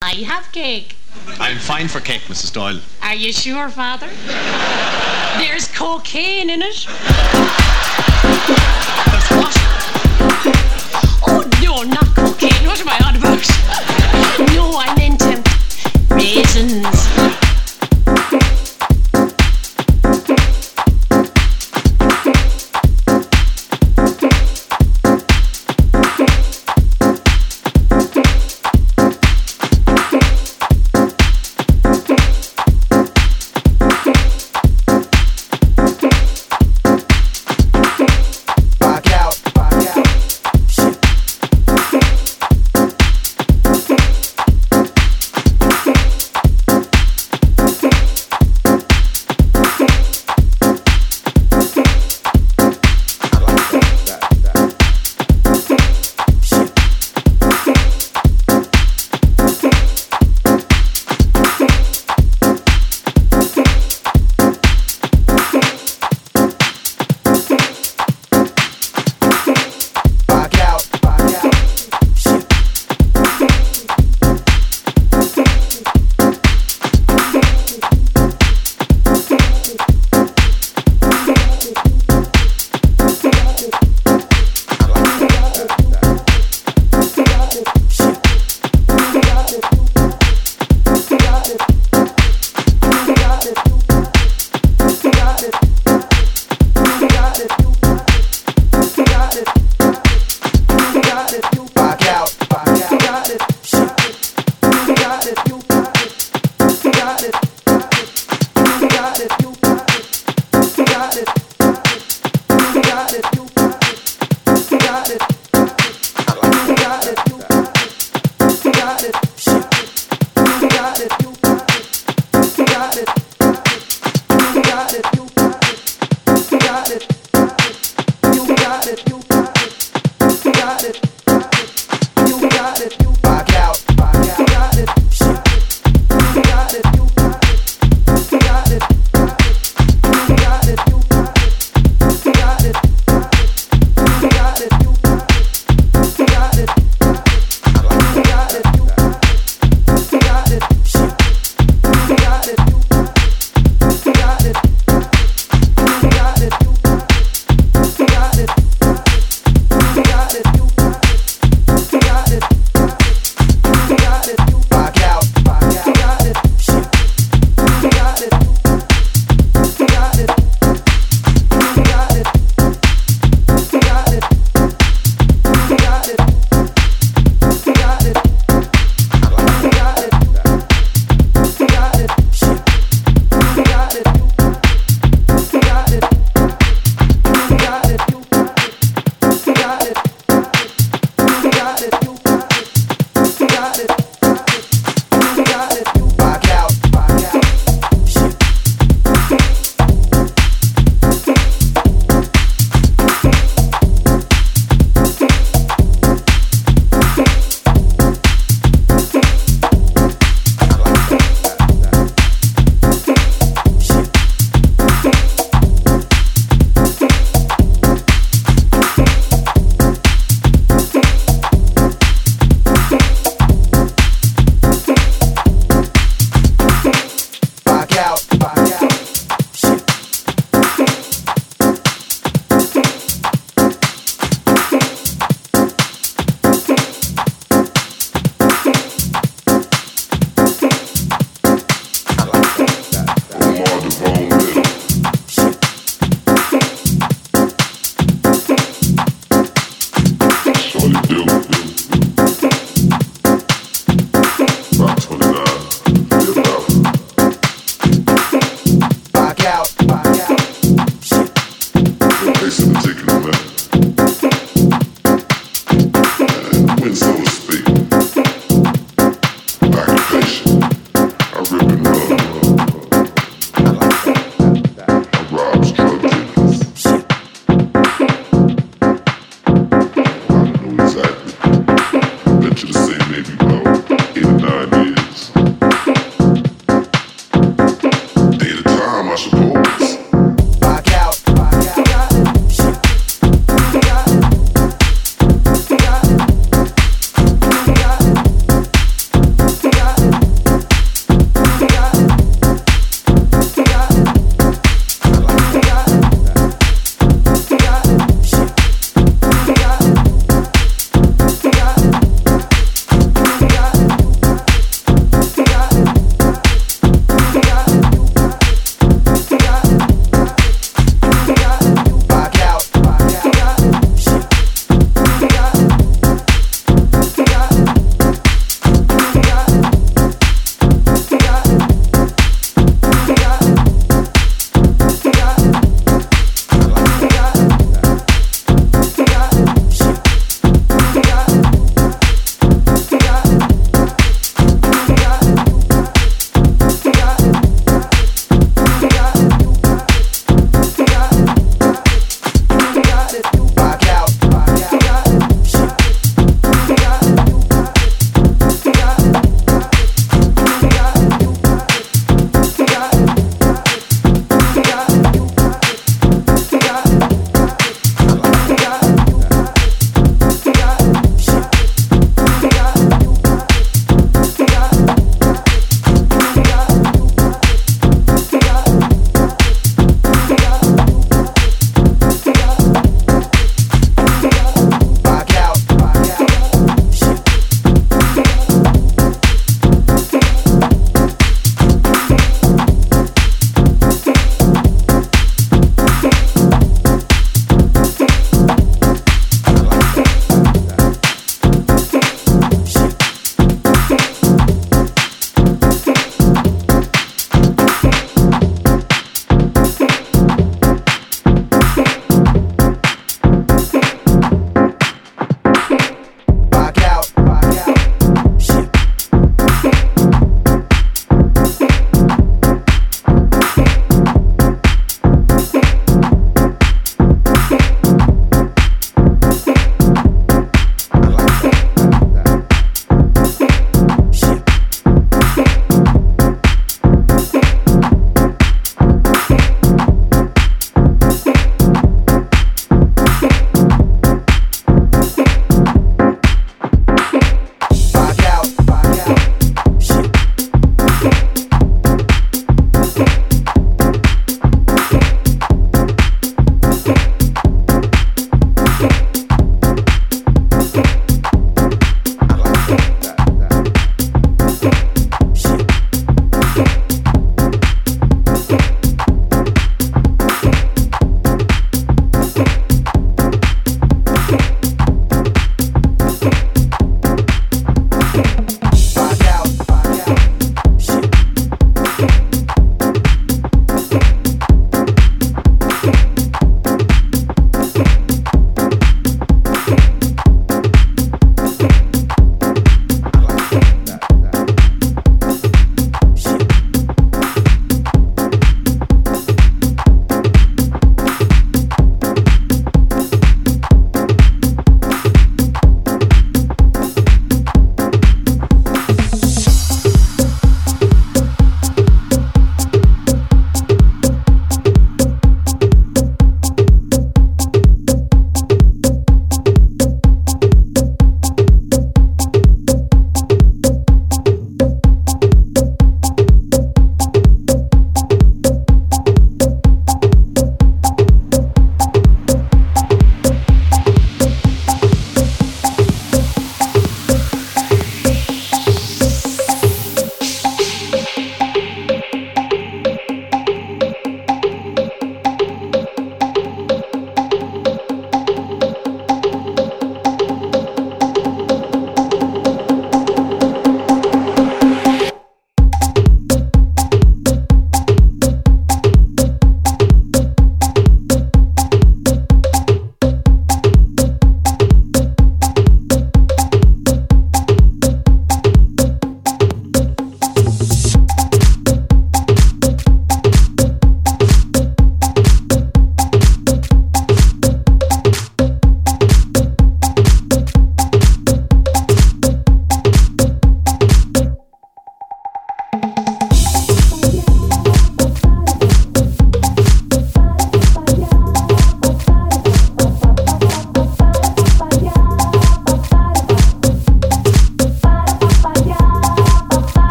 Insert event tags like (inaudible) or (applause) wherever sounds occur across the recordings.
I have cake. I'm fine for cake, Mrs. Doyle. Are you sure, Father? (laughs) There's cocaine in it. That's what? Oh, no, not cocaine. What am I on about? (laughs) No, I meant um, raisins. gotta do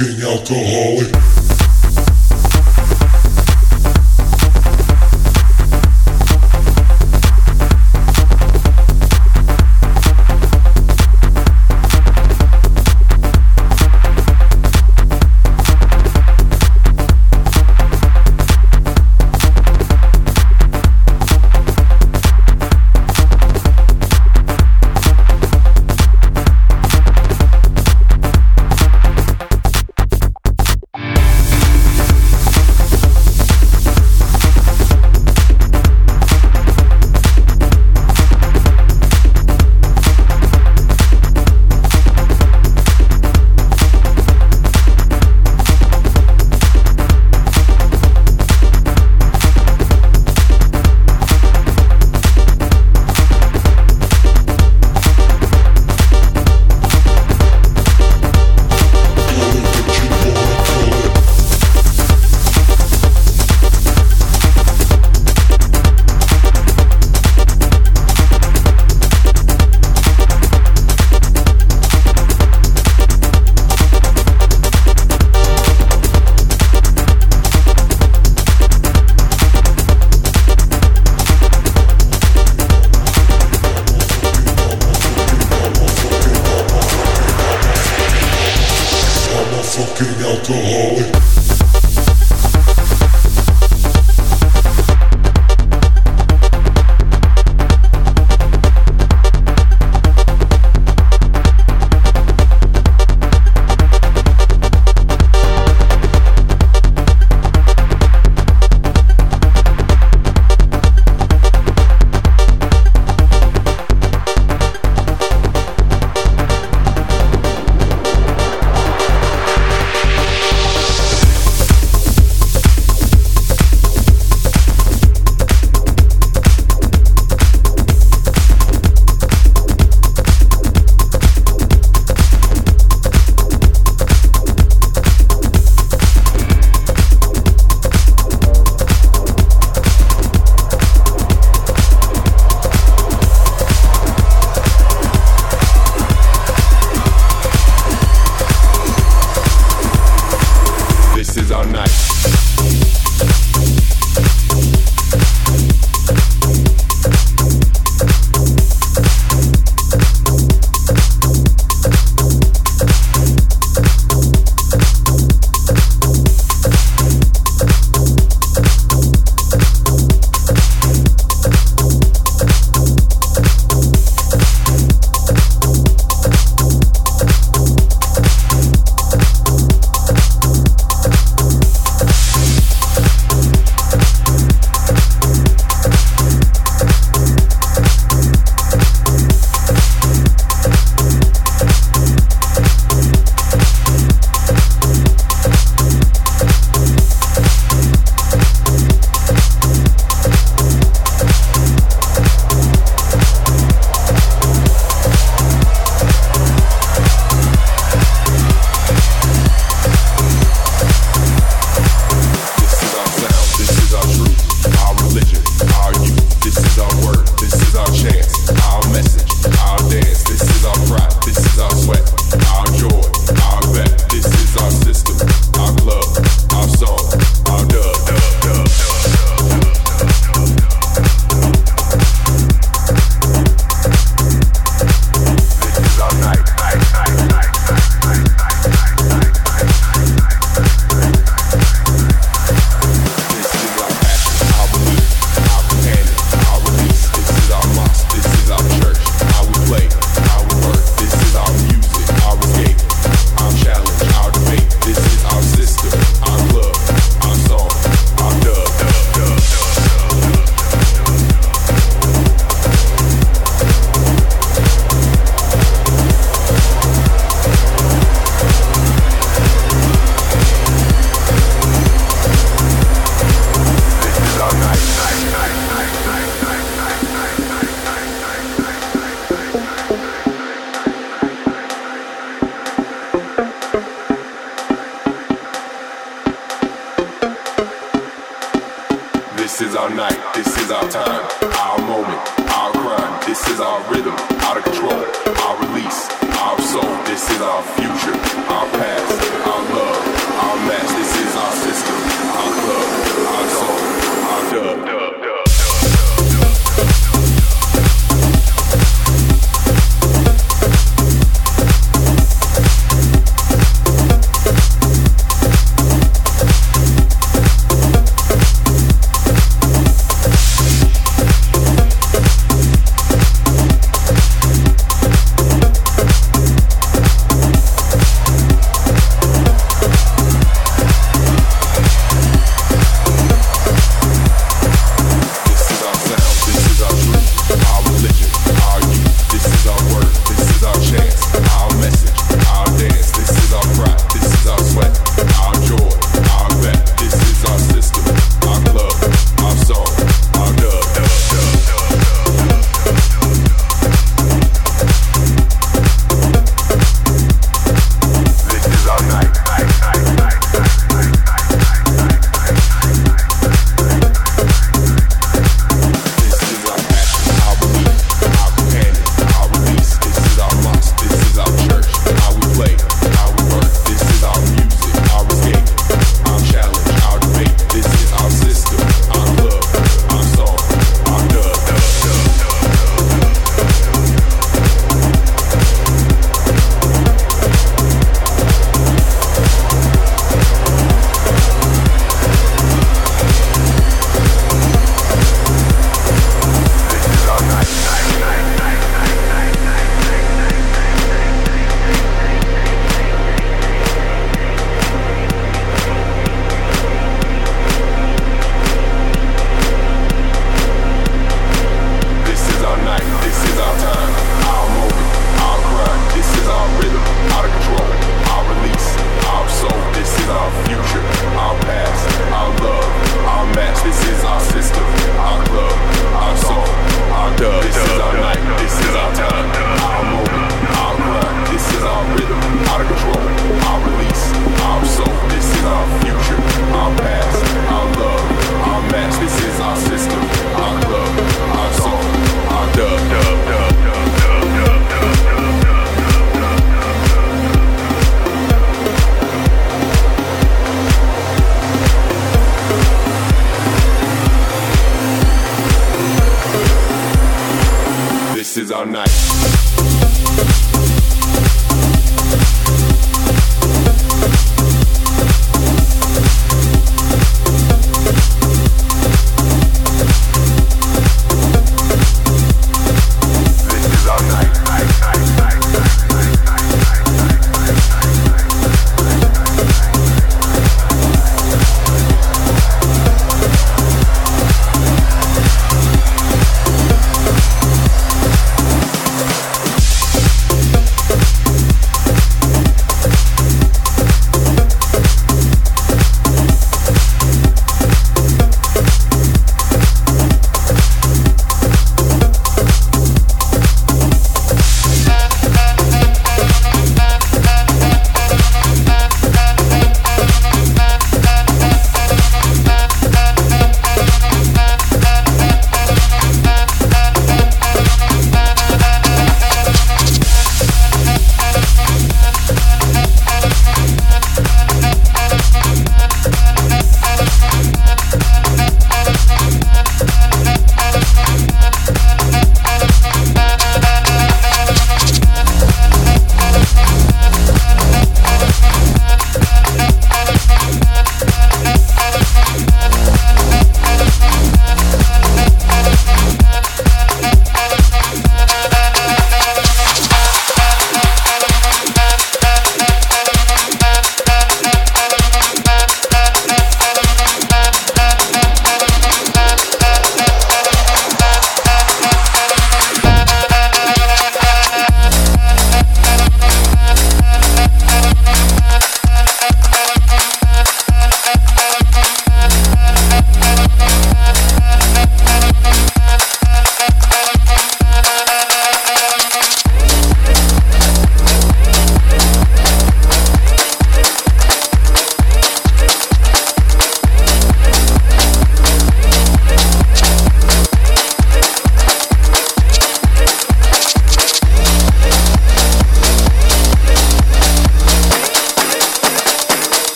fucking alcoholic.